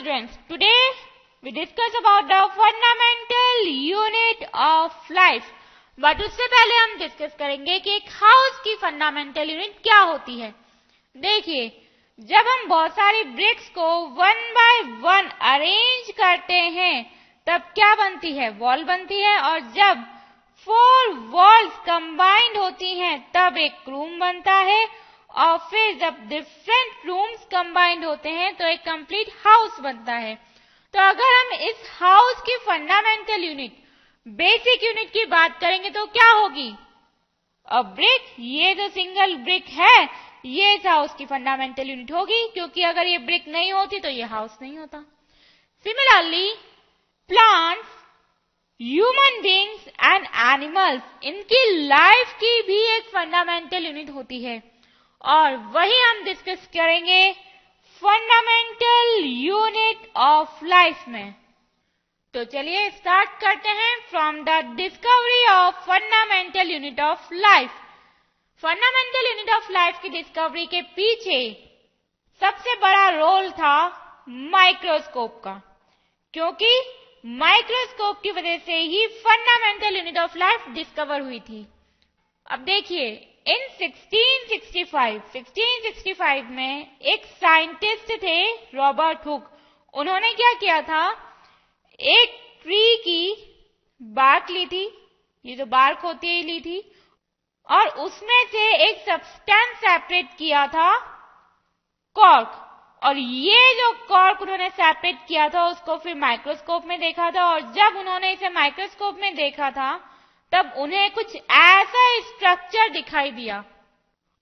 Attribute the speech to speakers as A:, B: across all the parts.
A: students, today we discuss about the fundamental unit of life. But उससे पहले हम discuss करेंगे कि एक हाउस की फंडामेंटल यूनिट क्या होती है देखिए जब हम बहुत सारी ब्रिक्स को वन बाय वन अरेंज करते हैं तब क्या बनती है वॉल बनती है और जब फोर वॉल्स कंबाइंड होती हैं तब एक रूम बनता है और फिर जब डिफरेंट रूम्स कंबाइंड होते हैं तो एक कंप्लीट हाउस बनता है। तो अगर हम इस हाउस की फंडामेंटल यूनिट बेसिक यूनिट की बात करेंगे तो क्या होगी? अब ब्रिक ये जो सिंगल ब्रिक है, ये इस हाउस की फंडामेंटल यूनिट होगी, क्योंकि अगर ये ब्रिक नहीं होती तो ये हाउस नहीं होता। Similarly plants human beings and animals इनकी लाइफ की भी एक फंडामेंटल यूनिट होती है। और वही हम डिस्कस करेंगे फंडामेंटल यूनिट ऑफ़ लाइफ में। तो चलिए स्टार्ट करते हैं from the discovery of fundamental unit of life fundamental unit of life की डिस्कवरी के पीछे सबसे बड़ा रोल था माइक्रोस्कोप का, क्योंकि माइक्रोस्कोप की वजह से ही fundamental unit of life discover हुई थी। अब देखिए इन 1665 1665 में एक साइंटिस्ट थे रॉबर्ट हुक। उन्होंने क्या किया था? एक ट्री की बार्क ली थी, ये जो बार्क होती है ली थी, और उसमें से एक सब्सटेंस सेपरेट किया था कॉर्क और ये जो कॉर्क उन्होंने सेपरेट किया था, उसको फिर माइक्रोस्कोप में देखा था, और जब उन्होंने इसे माइक्रोस्कोप में देखा था तब उन्हें कुछ ऐसा स्ट्रक्चर दिखाई दिया।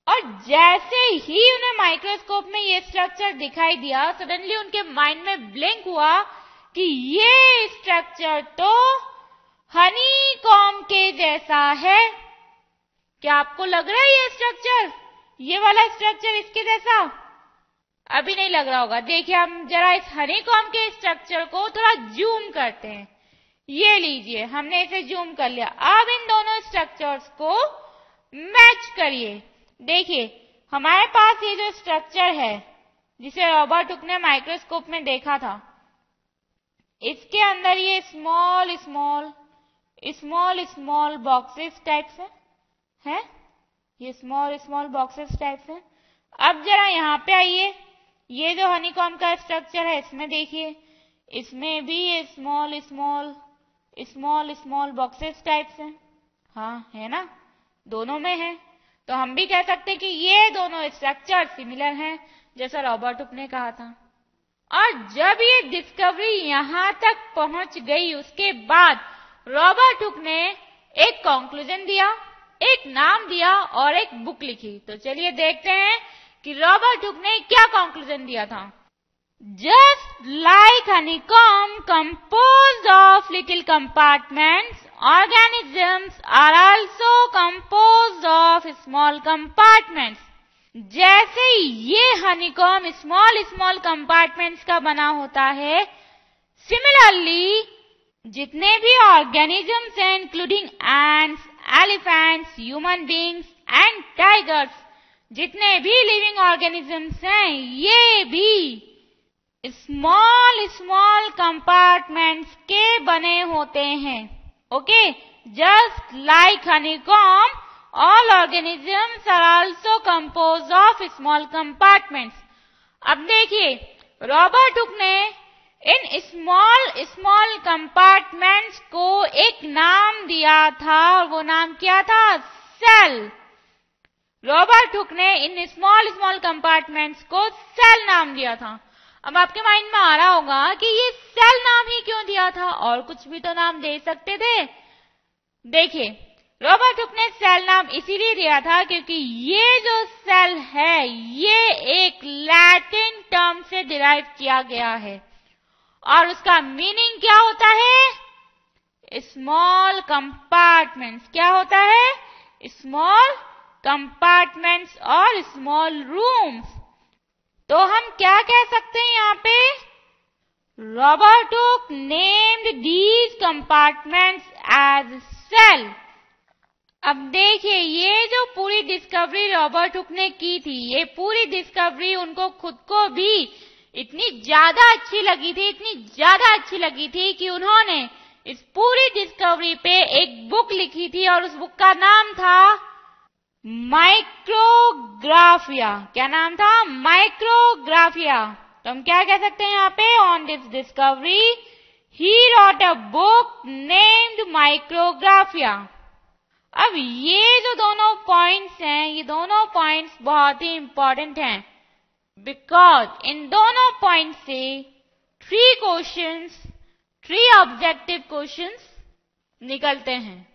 A: और जैसे ही उन्हें माइक्रोस्कोप में ये स्ट्रक्चर दिखाई दिया सडनली उनके माइंड में ब्लिंक हुआ कि ये स्ट्रक्चर तो हनी कॉम के जैसा है। क्या आपको लग रहा है ये स्ट्रक्चर ये वाला स्ट्रक्चर इसके जैसा? अभी नहीं लग रहा होगा। देखिए, हम जरा इस हनी कॉम के स्ट्रक्चर को थोड़ा जूम करते हैं। ये लीजिए हमने इसे जूम कर लिया। अब इन दोनों स्ट्रक्चर्स को मैच करिए। देखिए हमारे पास ये जो स्ट्रक्चर है जिसे रॉबर्ट हुक ने माइक्रोस्कोप में देखा था इसके अंदर ये small small small small boxes types है, है? ये स्मॉल स्मॉल बॉक्सेस टाइप्स है। अब जरा यहाँ पे आइए। ये जो हनीकॉम का स्ट्रक्चर है इसमें देखिए। इसमें भी ये small small small small boxes types हैं। हाँ है ना? दोनों में है। तो हम भी कह सकते हैं कि ये दोनों स्ट्रक्चर सिमिलर हैं, जैसा रॉबर्ट ने कहा था। और जब ये डिस्कवरी यहाँ तक पहुँच गई, उसके बाद रॉबर्ट हुक ने एक कंक्लूजन दिया, एक नाम दिया और एक बुक लिखी। तो चलिए देखते हैं कि रॉबर्ट हुक ने क्या कंक्लूजन दिया था। Just like honeycomb composed of little compartments, organisms are also composed of small compartments. जैसे ये हनीकॉम स्मॉल स्मॉल कंपार्टमेंट्स का बना होता है सिमिलरली जितने भी ऑर्गेनिजम्स हैं including ants elephants human beings and tigers जितने भी लिविंग ऑर्गेनिजम्स हैं ये भी स्मॉल स्मॉल कंपार्टमेंट्स के बने होते हैं। Okay just like honeycomb all organisms are also compose of small compartments अब देखिए रॉबर्ट हुक ने इन स्मॉल स्मॉल कंपार्टमेंट्स को एक नाम दिया था और वो नाम क्या था? सेल रॉबर्ट हुक ने इन स्मॉल स्मॉल कंपार्टमेंट्स को सेल नाम दिया था। अब आपके माइंड में आ रहा होगा कि ये सेल नाम ही क्यों दिया था? और कुछ भी तो नाम दे सकते थे। देखिए रॉबर्ट हुक ने सेल नाम इसीलिए दिया था क्योंकि ये जो सेल है, ये एक लैटिन टर्म से डिराइव किया गया है। और उसका मीनिंग क्या होता है? स्मॉल कंपार्टमेंट्स क्या होता है? स्मॉल कंपार्टमेंट्स और स्मॉल रूम्स तो हम क्या कह सकते हैं यहाँ पे? Hooke named these compartments as cell अब देखिए, ये जो पूरी डिस्कवरी रॉबर्ट हुक ने की थी, ये पूरी डिस्कवरी उनको खुद को भी इतनी ज़्यादा अच्छी लगी थी, इतनी ज़्यादा अच्छी लगी थी कि उन्होंने इस पूरी डिस्कवरी पे एक बुक लिखी थी और उस बुक का नाम था माइक्रोग्राफिया क्या नाम था? माइक्रोग्राफिया तो हम क्या कह सकते हैं यहाँ पे? On this discovery he wrote a book named Micrographia अब ये जो दोनों पॉइंट्स हैं, ये दोनों पॉइंट्स बहुत ही इंपॉर्टेंट हैं. बिकॉज़ इन दोनों पॉइंट से three questions three objective questions निकलते हैं.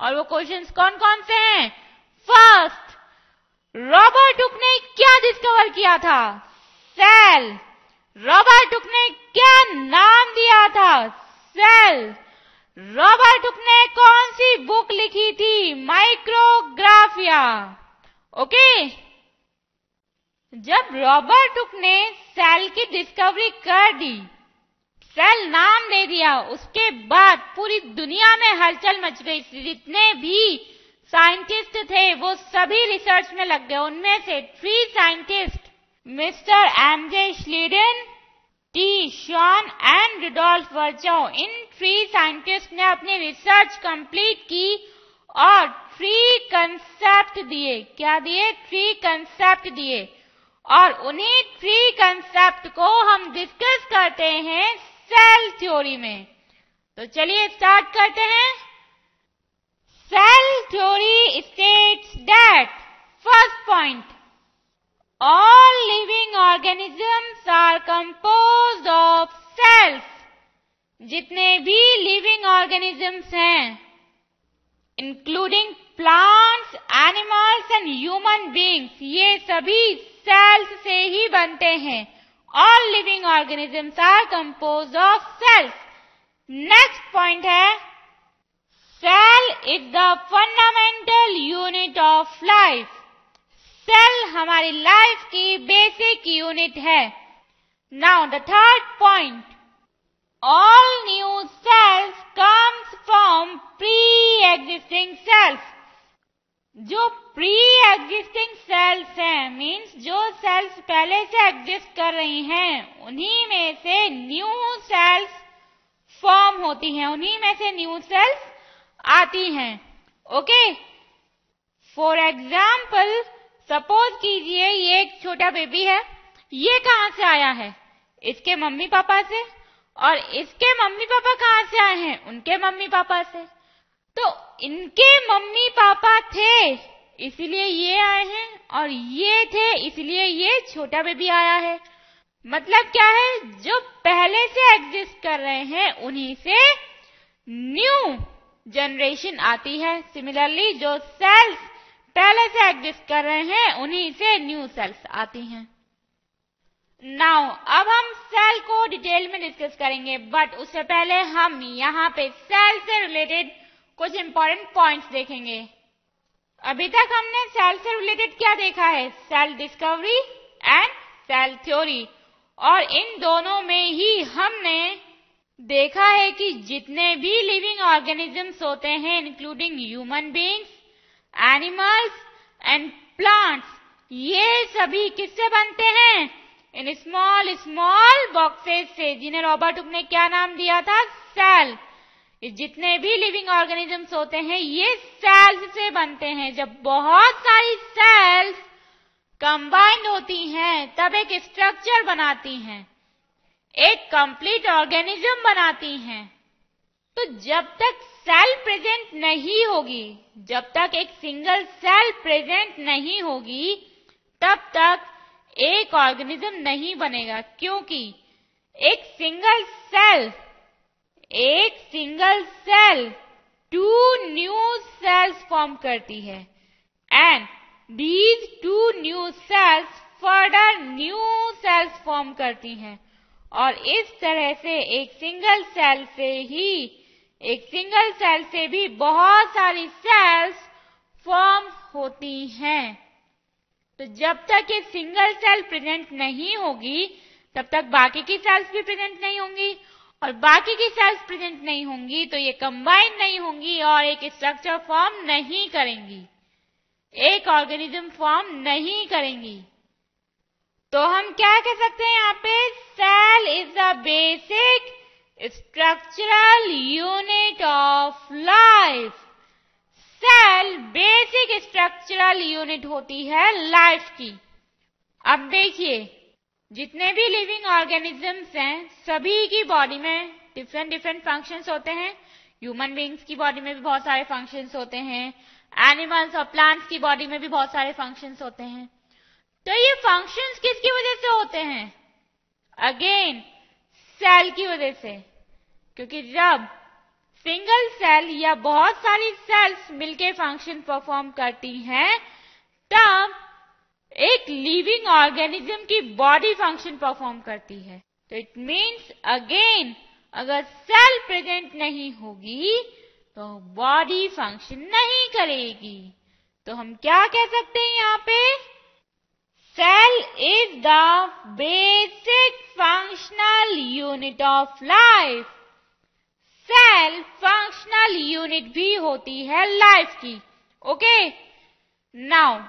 A: और वो क्वेश्चंस कौन कौन से हैं? फ़र्स्ट, रॉबर्ट हुक ने क्या डिस्कवर किया था? सेल, रॉबर्ट हुक ने क्या नाम दिया था? सेल, रॉबर्ट हुक ने कौन सी बुक लिखी थी? माइक्रोग्राफिया। ओके? जब रॉबर्ट हुक ने सेल की डिस्कवरी कर दी, सेल नाम दे दिया, उसके बाद पूरी दुनिया में हलचल मच गई। जितने भी साइंटिस्ट थे, वो सभी रिसर्च में लग गए। उनमें से three scientist mister M J Schleiden, T Schwann and Rudolf Virchow in three scientist ने अपनी रिसर्च कंप्लीट की और थ्री कंसेप्ट दिए। क्या दिए? थ्री कंसेप्ट दिए। और उन्हीं थ्री कंसेप्ट को हम डिस्कस करते हैं सेल थ्योरी में। तो चलिए स्टार्ट करते हैं। Cell theory states that first point all living organisms are compose of cells जितने भी लिविंग ऑर्गेनिजम्स हैं including plants animals and human beings ये सभी सेल्स से ही बनते हैं all living organisms are composed of cells. Next point है cell is the fundamental unit of life cell हमारी लाइफ की बेसिक यूनिट है। Now the third point all new cells comes from pre existing cells जो pre existing cells हैं means जो cells पहले से exist कर रही हैं, उन्हीं में से न्यू सेल्स फॉर्म होती हैं, उन्हीं में से न्यू सेल्स आती हैं। ओके फॉर एग्ज़ाम्पल सपोज़ कीजिए ये एक छोटा बेबी है। ये कहाँ से आया है? इसके मम्मी पापा से। और इसके मम्मी पापा कहाँ से आए हैं? उनके मम्मी पापा से। तो इनके मम्मी पापा थे, इसलिए ये आए हैं। और ये थे, इसलिए ये छोटा बेबी आया है। मतलब क्या है? जो पहले से एग्जिस्ट कर रहे हैं, उन्हीं से न्यू जनरेशन आती है। सिमिलरली जो सेल्स पहले से एग्जिस्ट कर रहे हैं, उन्हीं से न्यू सेल्स आती हैं। नाउ अब हम सेल को डिटेल में डिस्कस करेंगे बट उससे पहले हम यहाँ पे सेल से रिलेटेड कुछ इंपॉर्टेंट पॉइंट्स देखेंगे। अभी तक हमने सेल से रिलेटेड क्या देखा है? Cell discovery and cell theory और इन दोनों में ही हमने देखा है कि जितने भी लिविंग ऑर्गेनिजम्स होते हैं including human beings animals and plants ये सभी किससे बनते हैं? इन स्मॉल स्मॉल बॉक्सेस से। जिन्हें रॉबर्ट ने क्या नाम दिया था? सेल जितने भी लिविंग ऑर्गेनिजम्स होते हैं, ये सेल्स से बनते हैं। जब बहुत सारी सेल्स कंबाइंड होती हैं, तब एक स्ट्रक्चर बनाती हैं। एक कंप्लीट ऑर्गेनिज्म बनाती हैं। तो जब तक सेल प्रेजेंट नहीं होगी, जब तक एक सिंगल सेल प्रेजेंट नहीं होगी, तब तक एक ऑर्गेनिज्म नहीं बनेगा। क्योंकि एक सिंगल सेल एक single cell two new cells form करती है। And these two new cells further new cells form करती हैं। और इस तरह से एक सिंगल सेल से ही, एक सिंगल सेल से भी बहुत सारी सेल्स फॉर्म होती हैं। तो जब तक ये सिंगल सेल प्रेजेंट नहीं होगी, तब तक बाकी की सेल्स भी प्रेजेंट नहीं होंगी। और बाकी की सेल्स प्रेजेंट नहीं होंगी तो ये कंबाइन नहीं होंगी और एक स्ट्रक्चर फॉर्म नहीं करेंगी। एक ऑर्गेनिज्म फॉर्म नहीं करेंगी। तो हम क्या कह सकते हैं यहाँ पे? Cell is the basic structural unit of life cell basic structural unit होती है लाइफ की। अब देखिए, जितने भी लिविंग ऑर्गेनिजम्स हैं, सभी की बॉडी में डिफरेंट डिफरेंट फ़ंक्शंस होते हैं। ह्यूमन बींग्स की बॉडी में भी बहुत सारे फ़ंक्शंस होते हैं। एनिमल्स और प्लांट्स की बॉडी में भी बहुत सारे फ़ंक्शंस होते हैं। तो ये फ़ंक्शंस किसकी वजह से होते हैं? अगेन सेल की वजह से। क्योंकि जब सिंगल सेल या बहुत सारी सेल्स मिलके फ़ंक्शन परफॉर्म करती हैं, तब एक लिविंग ऑर्गेनिज्म की बॉडी फ़ंक्शन परफॉर्म करती है। तो इट मीन्स अगेन अगर सेल प्रेजेंट नहीं होगी तो बॉडी फ़ंक्शन नहीं करेगी। तो हम क्या कह सकते हैं यहाँ पे? Cell is the basic functional unit of life cell functional unit भी होती है लाइफ की। ओके नाउ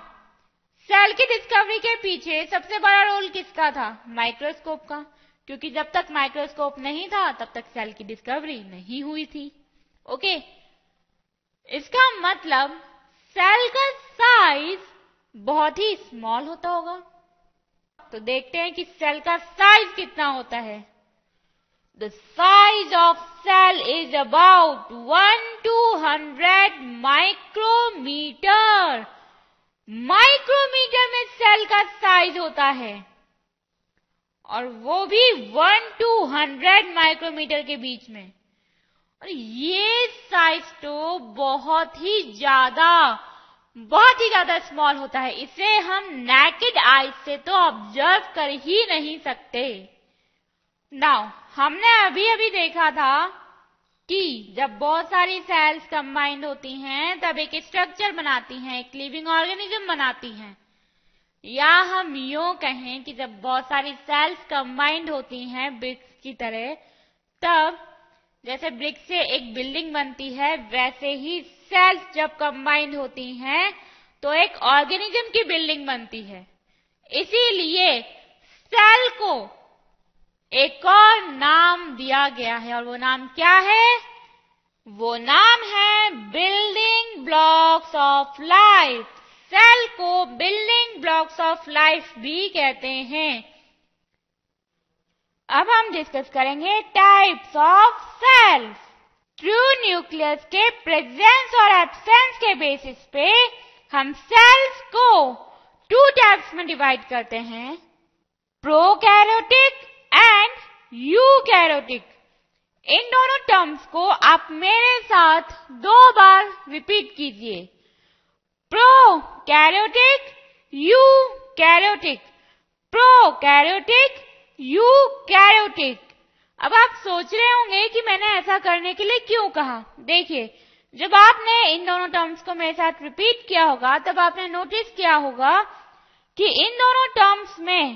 A: सेल की डिस्कवरी के पीछे सबसे बड़ा रोल किसका था? माइक्रोस्कोप का। क्योंकि जब तक माइक्रोस्कोप नहीं था, तब तक सेल की डिस्कवरी नहीं हुई थी। Okay okay? इसका मतलब सेल का साइज़ बहुत ही स्मॉल होता होगा। तो देखते हैं कि सेल का साइज़ कितना होता है। The size of cell is about one two hundred micrometer micrometer में सेल का साइज़ होता है। और वो भी वन टू हंड्रेड माइक्रोमीटर के बीच में। और ये साइज़ तो बहुत ही ज़्यादा बहुत ही ज़्यादा स्मॉल होता है। इसे हम नेकेड आई से तो ऑब्ज़र्व कर ही नहीं सकते। नाउ हमने अभी अभी देखा था कि जब बहुत सारी सेल्स कंबाइंड होती हैं, तब एक स्ट्रक्चर बनाती हैं, एक लिविंग ऑर्गेनिज्म बनाती हैं। या हम यो कहें कि जब बहुत सारी सेल्स कंबाइंड होती हैं ब्रिक्स की तरह, तब जैसे ब्रिक्स से एक बिल्डिंग बनती है, वैसे ही सेल्स जब कंबाइंड होती हैं तो एक ऑर्गेनिज्म की बिल्डिंग बनती है। इसीलिए सेल को एक और नाम दिया गया है, और वो नाम क्या है? वो नाम है building blocks of life cell को बिल्डिंग ब्लॉक्स ऑफ़ लाइफ भी कहते हैं। अब हम डिस्कस करेंगे types of cells true nucleus के प्रेजेंस और एब्सेंस के बेसिस पे हम सेल्स को टू टाइप्स में डिवाइड करते हैं प्रोकैरोटिक एंड यूकैरोटिक इन दोनों टर्म्स को आप मेरे साथ दो बार रिपीट कीजिए। Prokaryotic eukaryotic pro eukaryotic eu eukaryotic अब आप सोच रहे होंगे कि मैंने ऐसा करने के लिए क्यों कहा? देखिए, जब आपने इन दोनों टर्म्स को मेरे साथ रिपीट किया होगा, तब आपने नोटिस किया होगा कि इन दोनों टर्म्स में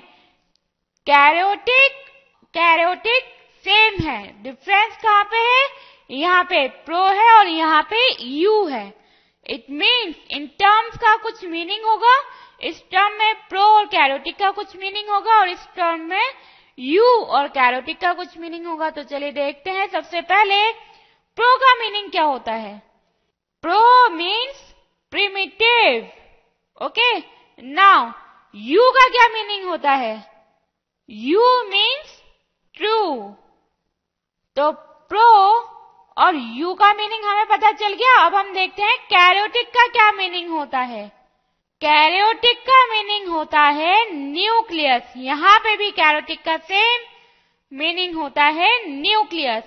A: कैरियोटिक कैरियोटिक सेम है। डिफरेंस कहाँ पे है? यहाँ पे प्रो है और यहाँ पे यू है। इट मीन्स इन टर्म्स का कुछ मीनिंग होगा, इस टर्म में प्रो और कैरोटिक का कुछ मीनिंग होगा और इस टर्म में यू और कैरोटिक का कुछ मीनिंग होगा तो चलिए देखते हैं सबसे पहले प्रो का मीनिंग क्या होता है। Pro means primitive. Okay? Now, eu का क्या मीनिंग होता है? Eu means true. तो प्रो और यू का मीनिंग हमें पता चल गया, अब हम देखते हैं कैरोटिक का क्या मीनिंग होता है। कैरियोटिक का मीनिंग होता है न्यूक्लियस। यहाँ पे भी कैरोटिक का सेम मीनिंग होता है न्यूक्लियस।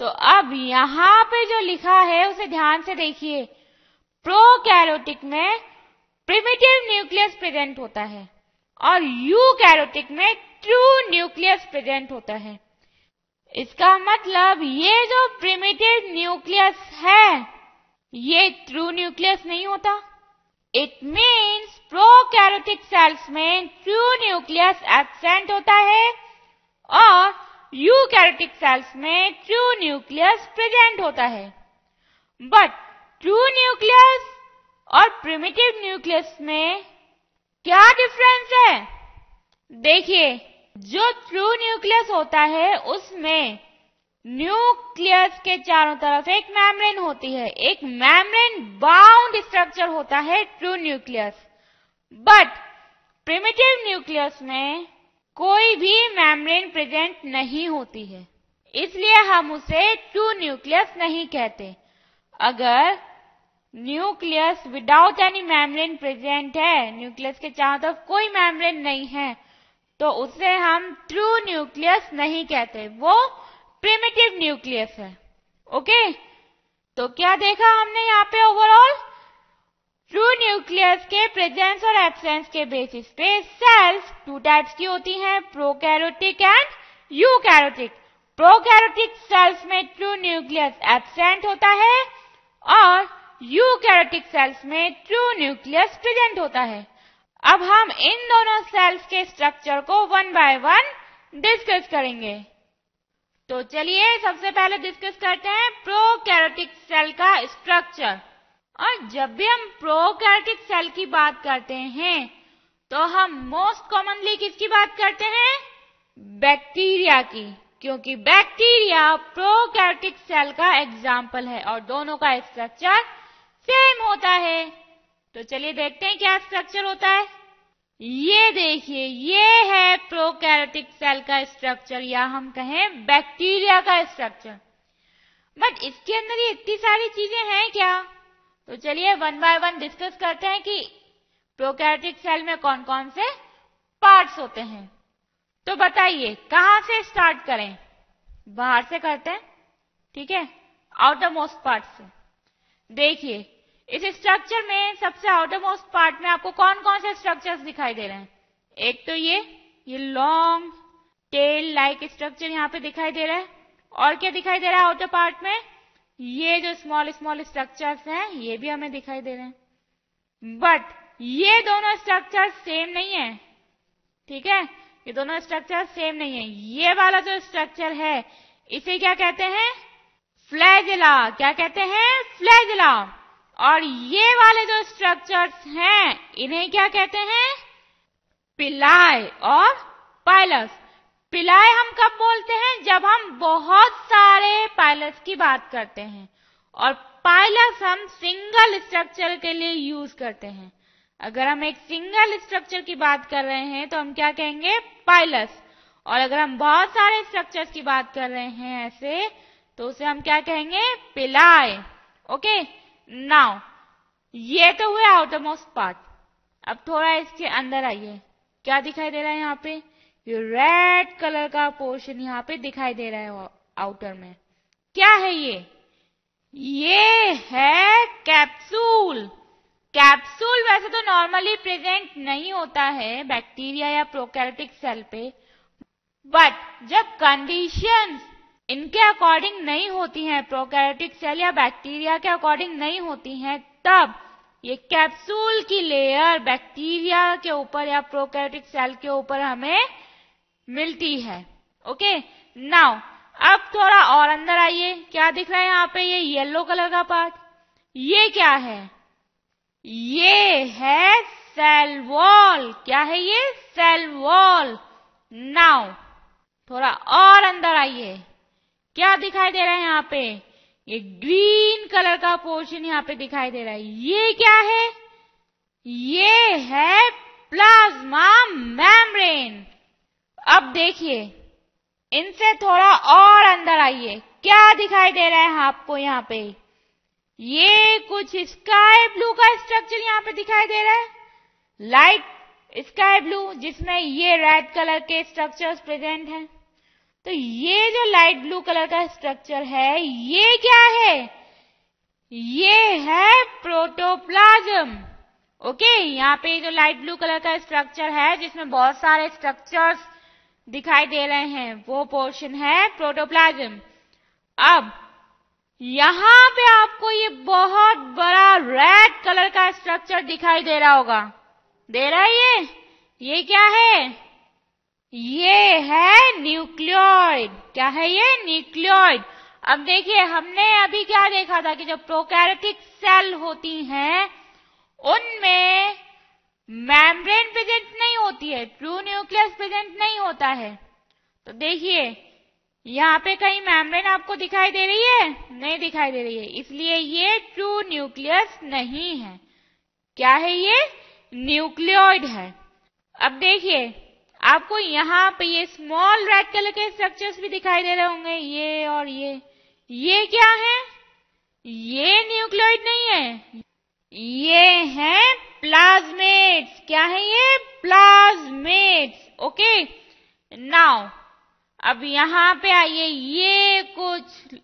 A: तो अब यहाँ पे जो लिखा है, उसे ध्यान से देखिए। प्रो कैरोटिक में प्रिमिटिव न्यूक्लियस प्रेजेंट होता है और यू कैरोटिक में ट्रू न्यूक्लियस प्रेजेंट होता है। इसका मतलब ये जो प्रिमिटिव न्यूक्लियस है, ये ट्रू न्यूक्लियस नहीं होता। इट मीन्स प्रोकैरोटिक सेल्स में ट्रू न्यूक्लियस एबसेंट होता है और यूकैरोटिक सेल्स में ट्रू न्यूक्लियस प्रेजेंट होता है। बट ट्रू न्यूक्लियस और प्रिमिटिव न्यूक्लियस में क्या डिफरेंस है? देखिए, जो ट्रू न्यूक्लियस होता है, उसमें न्यूक्लियस के चारों तरफ़ एक मैमरेन होती है। एक मैमरेन बाउंड स्ट्रक्चर होता है true nucleus but primitive nucleus में कोई भी मैमरेन प्रेजेंट नहीं होती है। इसलिए हम उसे ट्रू न्यूक्लियस नहीं कहते। अगर nucleus without any membrane present है न्यूक्लियस के चारों तरफ़ कोई मैमरेन नहीं है तो उसे हम ट्रू न्यूक्लियस नहीं कहते। वो प्रिमिटिव न्यूक्लियस है ओके तो क्या देखा हमने यहाँ पे ओवरऑल ट्रू न्यूक्लियस के प्रेजेंस और एब्सेंस के बेसिस पे सेल्स टू टाइप्स की होती हैं prokaryotic and eukaryotic prokaryotic cells में ट्रू न्यूक्लियस एब्सेंट होता है और यूकैरोटिक सेल्स में ट्रू न्यूक्लियस प्रेजेंट होता है। अब हम इन दोनों सेल्स के स्ट्रक्चर को वन बाय वन डिस्कस करेंगे। तो चलिए सबसे पहले डिस्कस करते हैं प्रोकैरोटिक सेल का स्ट्रक्चर और जब भी हम प्रोकैरियोटिक सेल की बात करते हैं तो हम मोस्ट कॉमनली किसकी बात करते हैं? बैक्टीरिया की. क्योंकि बैक्टीरिया प्रोकैरियोटिक सेल का एग्ज़ाम्पल है और दोनों का स्ट्रक्चर सेम होता है. तो चलिए देखते हैं क्या स्ट्रक्चर होता है. ये देखिए, ये है प्रोकैरियोटिक सेल का स्ट्रक्चर या हम कहें बैक्टीरिया का स्ट्रक्चर बट इसके अंदर ये इतनी सारी चीज़ें हैं क्या? तो चलिए वन बाय वन डिस्कस करते हैं कि प्रोकैरियोटिक सेल में कौन कौन से पार्ट्स होते हैं। तो बताइए, कहाँ से स्टार्ट करें? बाहर से करते हैं, ठीक है? आउटर मोस्ट पार्ट से। देखिए इस स्ट्रक्चर में सबसे आउटर मोस्ट पार्ट में आपको कौन कौन से स्ट्रक्चर्स दिखाई दे रहे हैं? एक तो ये ये लॉन्ग टेल लाइक स्ट्रक्चर यहाँ पे दिखाई दे रहा है। और क्या दिखाई दे रहा है आउटर पार्ट में? ये जो स्मॉल स्मॉल स्ट्रक्चर्स हैं, ये भी हमें दिखाई दे रहे हैं। बट ये दोनों स्ट्रक्चर सेम नहीं है। ठीक है? ये दोनों स्ट्रक्चर सेम नहीं है। ये वाला जो स्ट्रक्चर है, इसे क्या कहते हैं? फ्लैजिला क्या कहते हैं? फ्लैजिला और ये वाले जो स्ट्रक्चर्स हैं, इन्हें क्या कहते हैं? पिलाय और पाइलस पिलाय हम कब बोलते हैं? जब हम बहुत सारे पायलस की बात करते हैं। और पायलस हम सिंगल स्ट्रक्चर के लिए यूज़ करते हैं। अगर हम एक सिंगल स्ट्रक्चर की बात कर रहे हैं तो हम क्या कहेंगे? पाइलस और अगर हम बहुत सारे स्ट्रक्चर्स की बात कर रहे हैं ऐसे तो उसे हम क्या कहेंगे? पिलाय ओके नाउ ये तो हुए आउटर मोस्ट पार्ट अब थोड़ा इसके अंदर आइए। क्या दिखाई दे रहा है यहाँ पे? ये रेड कलर का पोर्शन यहाँ पे दिखाई दे रहा है आउटर में। क्या है ये? ये है कैप्सूल कैप्सूल वैसे तो नॉर्मली प्रेजेंट नहीं होता है बैक्टीरिया या प्रोकैरियोटिक सेल पे बट जब कंडीशंस इनके अकॉर्डिंग नहीं होती हैं, प्रोकैरियोटिक सेल या बैक्टीरिया के अकॉर्डिंग नहीं होती हैं, तब ये कैप्सूल की लेयर बैक्टीरिया के ऊपर या प्रोकैरियोटिक सेल के ऊपर हमें मिलती है। ओके? नाउ अब थोड़ा और अंदर आइए। क्या दिख रहा है यहाँ पे? ये येलो कलर का पार्ट ये क्या है? ये है सेल वॉल क्या है ये? सेल वॉल नाउ थोड़ा और अंदर आइए। क्या दिखाई दे रहा है यहाँ पे? ये ग्रीन कलर का पोर्शन यहाँ पे दिखाई दे रहा है। ये क्या है? ये है प्लाज्मा मेम्ब्रेन। अब देखिए, इनसे थोड़ा और अंदर आइए। क्या दिखाई दे रहा है आपको यहाँ पे? ये कुछ स्काई ब्लू का स्ट्रक्चर यहाँ पे दिखाई दे रहा है। लाइट स्काई ब्लू जिसमें ये रेड कलर के स्ट्रक्चर्स प्रेजेंट हैं। तो ये जो लाइट ब्लू कलर का स्ट्रक्चर है, ये क्या है? ये है प्रोटोप्लाज्म ओके यहाँ पे जो लाइट ब्लू कलर का स्ट्रक्चर है, जिसमें बहुत सारे स्ट्रक्चर्स दिखाई दे रहे हैं, वो पोर्शन है प्रोटोप्लाज्म अब, यहाँ पे आपको ये बहुत बड़ा रेड कलर का स्ट्रक्चर दिखाई दे रहा होगा. दे रहा है ये? ये क्या है? ये है न्यूक्लियोइड। क्या है ये? न्यूक्लियोइड। अब देखिए, हमने अभी क्या देखा था कि जो प्रोकैरियोटिक सेल होती हैं, उनमें मैम्ब्रेन प्रेजेंट नहीं होती है, ट्रू न्यूक्लियस प्रेजेंट नहीं होता है। तो देखिए, यहाँ पे कहीं मैम्ब्रेन आपको दिखाई दे रही है? नहीं दिखाई दे रही है। इसलिए ये ट्रू न्यूक्लियस नहीं है। क्या है ये? न्यूक्लियोइड है। अब देखिए आपको यहाँ पे ये स्मॉल रेड कलर के स्ट्रक्चर्स भी दिखाई दे रहे होंगे। ये और ये। ये क्या है? ये न्यूक्लियोइड नहीं है। ये है प्लाज्मेट्स क्या है ये? प्लाज्मेट्स ओके नाउ अब यहाँ पे आइए। ये कुछ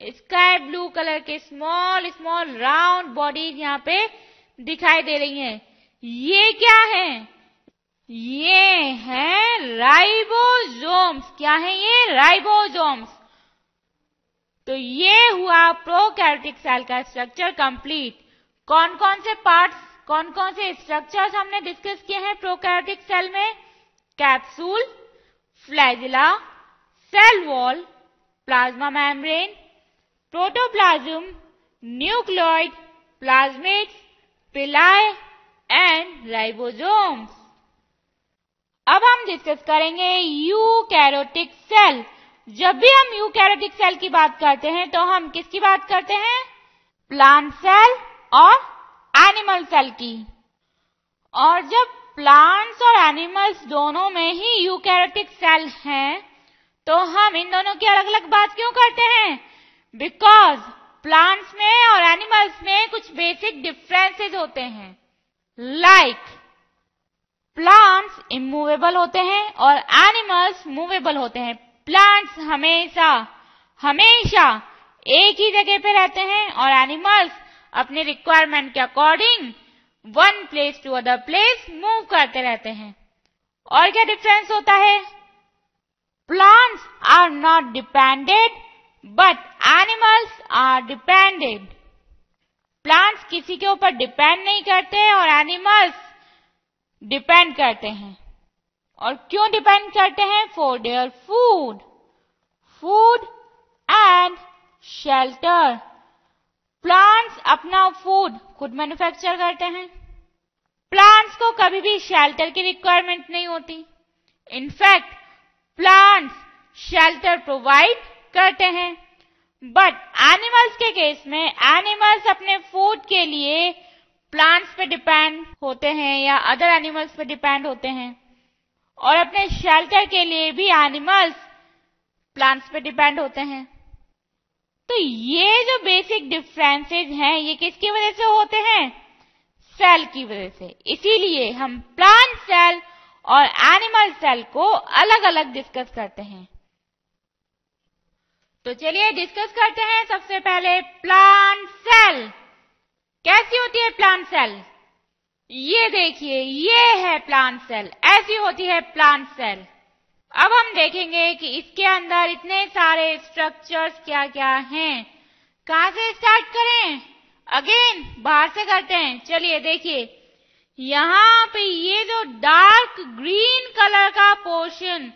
A: स्काई ब्लू कलर के स्मॉल स्मॉल राउंड बॉडीज यहाँ पे दिखाई दे रही हैं। ये क्या है? ये है राइबोसोम्स। क्या है ये राइबोसोम्स? तो ये हुआ प्रोकैरियोटिक सेल का स्ट्रक्चर कंप्लीट। कौन कौन से पार्ट्स कौन कौन से स्ट्रक्चर्स हमने डिस्कस किए हैं प्रोकैरियोटिक सेल में? Capsule flagella cell wall, plasma membrane, protoplasm, nucleoid plasmids pili and ribosomes. अब हम डिस्कस करेंगे यूकैरोटिक सेल जब भी हम यूकैरोटिक सेल की बात करते हैं तो हम किसकी बात करते हैं? प्लांट सेल और एनिमल सेल की. और जब प्लांट्स और एनिमल्स दोनों में ही यूकैरोटिक सेल हैं तो हम इन दोनों की अलग अलग बात क्यों करते हैं? बिकॉज़ प्लांट्स में और एनिमल्स में कुछ बेसिक डिफरेंसेस होते हैं. लाइक like, प्लांट्स इमूवेबल होते हैं और एनिमल्स मूवेबल होते हैं। प्लांट्स हमेशा हमेशा एक ही जगह पे रहते हैं और एनिमल्स अपने रिक्वायरमेंट के according one place to other place move करते रहते हैं। और क्या डिफरेंस होता है? Plants are not depended but animals are depended plants किसी के ऊपर डिपेंड नहीं करते और एनिमल्स डिपेंड करते हैं। और क्यों डिपेंड करते हैं? For their food food and shelter plants अपना फ़ूड खुद मैन्युफैक्चर करते हैं। प्लांट्स को कभी भी शेल्टर की रिक्वायरमेंट नहीं होती। इनफैक्ट प्लांट्स शेल्टर प्रोवाइड करते हैं। बट एनिमल्स के केस में एनिमल्स अपने फ़ूड के लिए प्लांट्स पे डिपेंड होते हैं या अदर एनिमल्स पे डिपेंड होते हैं। और अपने शेल्टर के लिए भी एनिमल्स प्लांट्स पे डिपेंड होते हैं। तो ये जो बेसिक डिफरेंसेस हैं, ये किसकी वजह से होते हैं? सेल की वजह से। इसीलिए हम प्लांट सेल और एनिमल सेल को अलग अलग डिस्कस करते हैं। तो चलिए डिस्कस करते हैं सबसे पहले प्लांट सेल कैसी होती है प्लांट सेल ये देखिए, ये है प्लांट सेल ऐसी होती है प्लांट सेल अब हम देखेंगे कि इसके अंदर इतने सारे स्ट्रक्चर्स क्या क्या हैं। कहा से स्टार्ट करें? अगेन बाहर से करते हैं। चलिए देखिए। यहाँ पे ये जो डार्क ग्रीन कलर का पोर्शन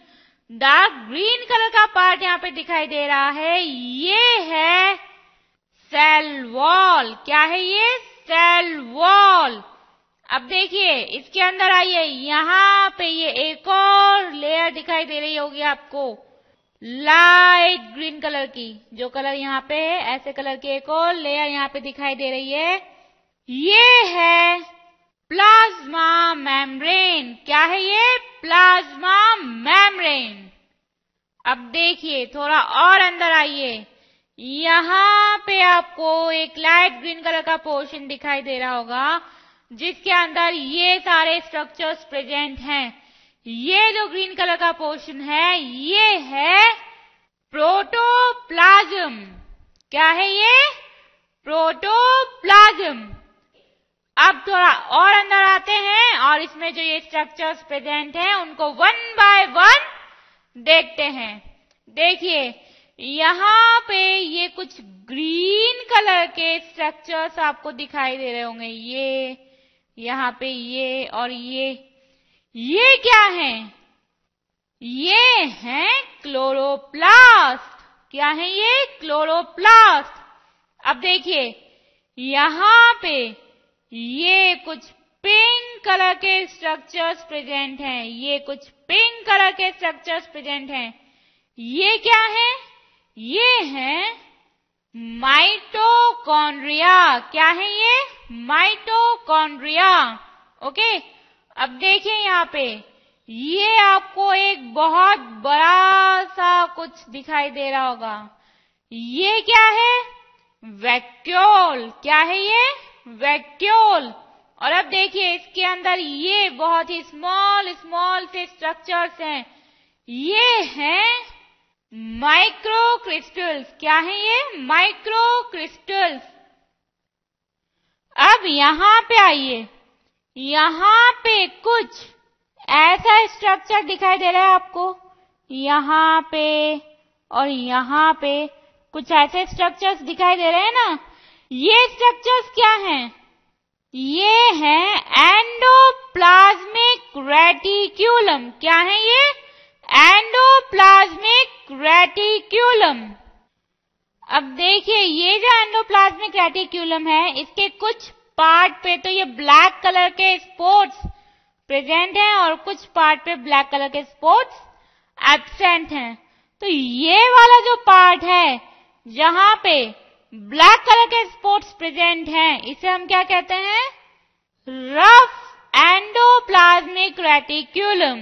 A: डार्क ग्रीन कलर का पार्ट यहाँ पे दिखाई दे रहा है, ये है सेल वॉल क्या है ये? सेल वॉल अब देखिए, इसके अंदर आइए। यहाँ पे ये एक और लेयर दिखाई दे रही होगी आपको। लाइट ग्रीन कलर की। जो कलर यहाँ पे है, ऐसे कलर की एक और लेयर यहाँ पे दिखाई दे रही है। ये है प्लाज्मा मेम्ब्रेन क्या है ये? प्लाज्मा मेम्ब्रेन अब देखिए, थोड़ा और अंदर आइए। यहाँ पे आपको एक लाइट ग्रीन कलर का पोर्शन दिखाई दे रहा होगा, जिसके अंदर ये सारे स्ट्रक्चर्स प्रेजेंट हैं। ये जो ग्रीन कलर का पोर्शन है, ये है प्रोटोप्लाज्म क्या है ये? प्रोटोप्लाज्म अब थोड़ा और अंदर आते हैं और इसमें जो ये स्ट्रक्चर्स प्रेजेंट हैं, उनको वन बाय वन देखते हैं। देखिए यहाँ पे ये कुछ ग्रीन कलर के स्ट्रक्चर्स आपको दिखाई दे रहे होंगे। ये, यहाँ पे ये और ये। ये क्या है? ये है क्लोरोप्लास्ट क्या है ये? क्लोरोप्लास्ट अब देखिए, यहाँ पे ये कुछ पिंक कलर के स्ट्रक्चर्स प्रेजेंट हैं। ये कुछ पिंक कलर के स्ट्रक्चर्स प्रेजेंट हैं। ये क्या है? ये है माइटोकॉन्ड्रिया। क्या है ये? माइटोकॉन्ड्रिया। ओके? अब देखिए यहाँ पे। ये आपको एक बहुत बड़ा सा कुछ दिखाई दे रहा होगा। ये क्या है? वैक्यूल। क्या है ये? वैक्यूल। और अब देखिए, इसके अंदर ये बहुत ही स्मॉल स्मॉल से स्ट्रक्चर्स हैं। ये हैं माइक्रो क्रिस्टल्स क्या है ये? माइक्रो क्रिस्टल्स अब यहाँ पे आइए। यहाँ पे कुछ ऐसा स्ट्रक्चर दिखाई दे रहा है आपको। यहाँ पे और यहाँ पे कुछ ऐसे स्ट्रक्चर्स दिखाई दे रहे हैं ना। ये स्ट्रक्चर्स क्या हैं? ये है एंडोप्लाज्मिक रेटिक्यूलम क्या है ये? एंडोप्लाज्मिक रेटिक्यूलम अब देखिए, ये जो एंडोप्लाज्मिक रेटिक्यूलम है, इसके कुछ पार्ट पे तो ये ब्लैक कलर के स्पोर्ट्स प्रेजेंट हैं और कुछ पार्ट पे ब्लैक कलर के स्पोर्ट्स एबसेंट हैं। तो ये वाला जो पार्ट है, जहाँ पे ब्लैक कलर के स्पोर्ट्स प्रेजेंट हैं, इसे हम क्या कहते हैं? रफ एंडोप्लाज्मिक रेटिक्यूलम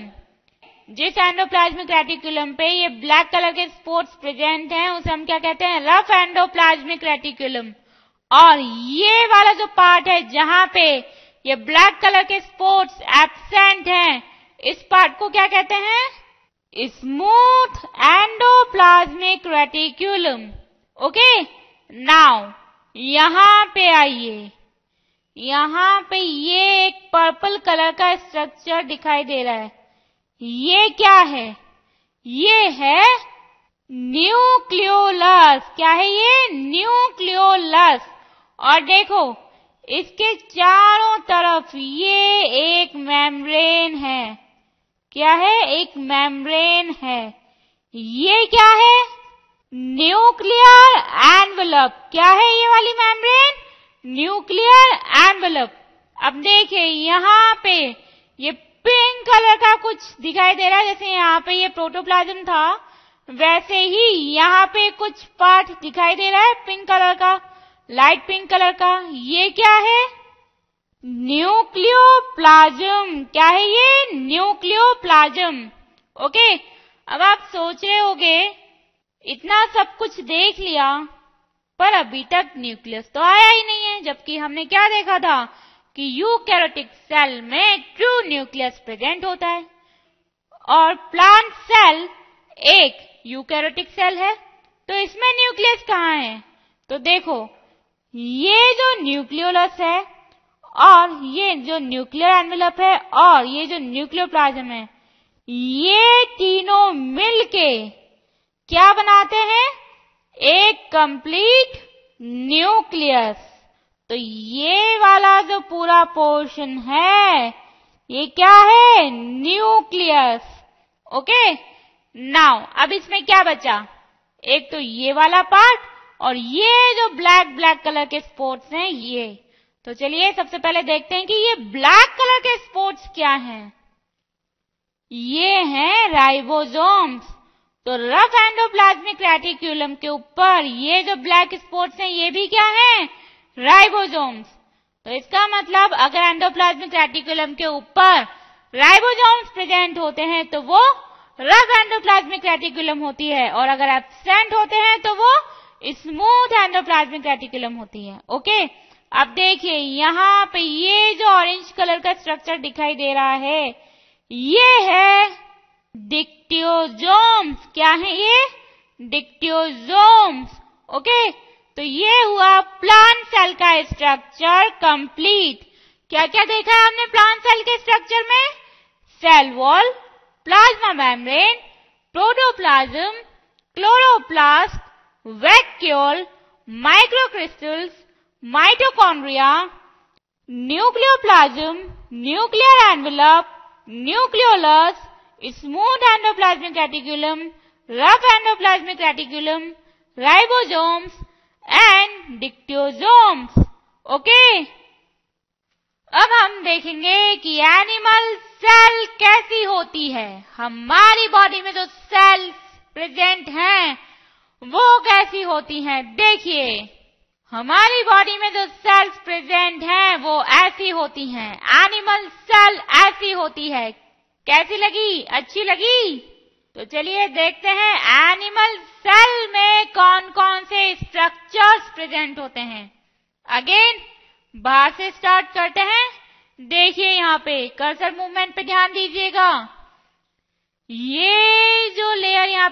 A: जिस एंडोप्लाज्मिक रेटिक्यूलम पे ये ब्लैक कलर के स्पोर्ट्स प्रेजेंट हैं, उसे हम क्या कहते हैं? Rough endoplasmic reticulum. और ये वाला जो पार्ट है जहाँ पे ये ब्लैक कलर के स्पोर्ट्स एबसेंट हैं, इस पार्ट को क्या कहते हैं? Smooth endoplasmic reticulum okay? Now, यहाँ पे आइए। यहाँ पे ये एक पर्पल कलर का स्ट्रक्चर दिखाई दे रहा है। ये क्या है? ये है न्यूक्लियोलस। क्या है ये? न्यूक्लियोलस। और देखो, इसके चारों तरफ़ ये एक मेम्ब्रेन है। क्या है? एक मेम्ब्रेन है। ये क्या है? Nuclear envelope. क्या है ये वाली मेम्ब्रेन? Nuclear envelope. अब देखिए, यहाँ पे ये पिंक कलर का कुछ दिखाई दे रहा है, जैसे यहाँ पे ये प्रोटोप्लाज्म था, वैसे ही यहाँ पे कुछ पार्ट दिखाई दे रहा है पिंक कलर का लाइट पिंक कलर का। ये क्या है? न्यूक्लियोप्लाज्म। क्या है ये? न्यूक्लियोप्लाज्म। ओके, अब आप सोच रहे होगे, इतना सब कुछ देख लिया, पर अभी तक न्यूक्लियस तो आया ही नहीं है, जबकि हमने क्या देखा था? कि यूकैरोटिक सेल में ट्रू न्यूक्लियस प्रेजेंट होता है। और प्लांट सेल एक यूकैरोटिक सेल है। तो इसमें न्यूक्लियस कहाँ है? तो देखो, ये जो न्यूक्लियोलस है और ये जो न्यूक्लियर एनवेलप है और ये जो न्यूक्लियोप्लाज्म है, ये तीनों मिलके क्या बनाते हैं? एक कंप्लीट न्यूक्लियस। तो ये वाला जो पूरा पोर्शन है, ये क्या है? न्यूक्लियस। ओके? नाउ, अब इसमें क्या बचा? एक तो ये वाला पार्ट और ये जो ब्लैक ब्लैक कलर के स्पोर्ट्स हैं, ये। तो चलिए सबसे पहले देखते हैं कि ये ब्लैक कलर के स्पोर्ट्स क्या हैं। ये हैं राइबोसोम्स। तो रफ एंडोप्लाज्मिक रेटिक्यूलम के ऊपर ये जो ब्लैक स्पोर्ट्स हैं, ये भी क्या हैं? राइबोसोम्स। तो इसका मतलब अगर एंडोप्लाज्मिक रेटिकुलम के ऊपर राइबोसोम्स प्रेजेंट होते हैं तो वो रफ एंडोप्लाज्मिक रेटिकुलम होती है। और अगर एबसेंट होते हैं तो वो स्मूथ एंडोप्लाज्मिक रेटिकुलम होती है। ओके? अब देखिए, यहाँ पे ये जो ऑरेंज कलर का स्ट्रक्चर दिखाई दे रहा है, ये है डिक्टियोजोम्स क्या है ये? Dictyosomes okay? तो ये हुआ प्लांट सेल का स्ट्रक्चर कंप्लीट क्या क्या देखा है हमने प्लांट सेल के स्ट्रक्चर में? Cell wall plasma membrane protoplasm chloroplast vacuole microcrystals mitochondria nucleoplasm nuclear envelope nucleolus smooth endoplasmic reticulum, rough endoplasmic reticulum, ribosomes and dictyosomes. Okay अब हम देखेंगे कि एनिमल सेल कैसी होती है। हमारी बॉडी में जो सेल्स प्रेजेंट हैं, वो कैसी होती हैं? देखिए, हमारी बॉडी में जो सेल्स प्रेजेंट हैं, वो ऐसी होती हैं। एनिमल सेल ऐसी होती है। कैसी लगी? अच्छी लगी? तो चलिए देखते हैं एनिमल सेल में कौन कौन से स्ट्रक्चर्स प्रेजेंट होते हैं। अगेन बाहर से स्टार्ट करते हैं। देखिए यहाँ पे कर्सर मूवमेंट पे ध्यान दीजिएगा। ये जो लेयर यहाँ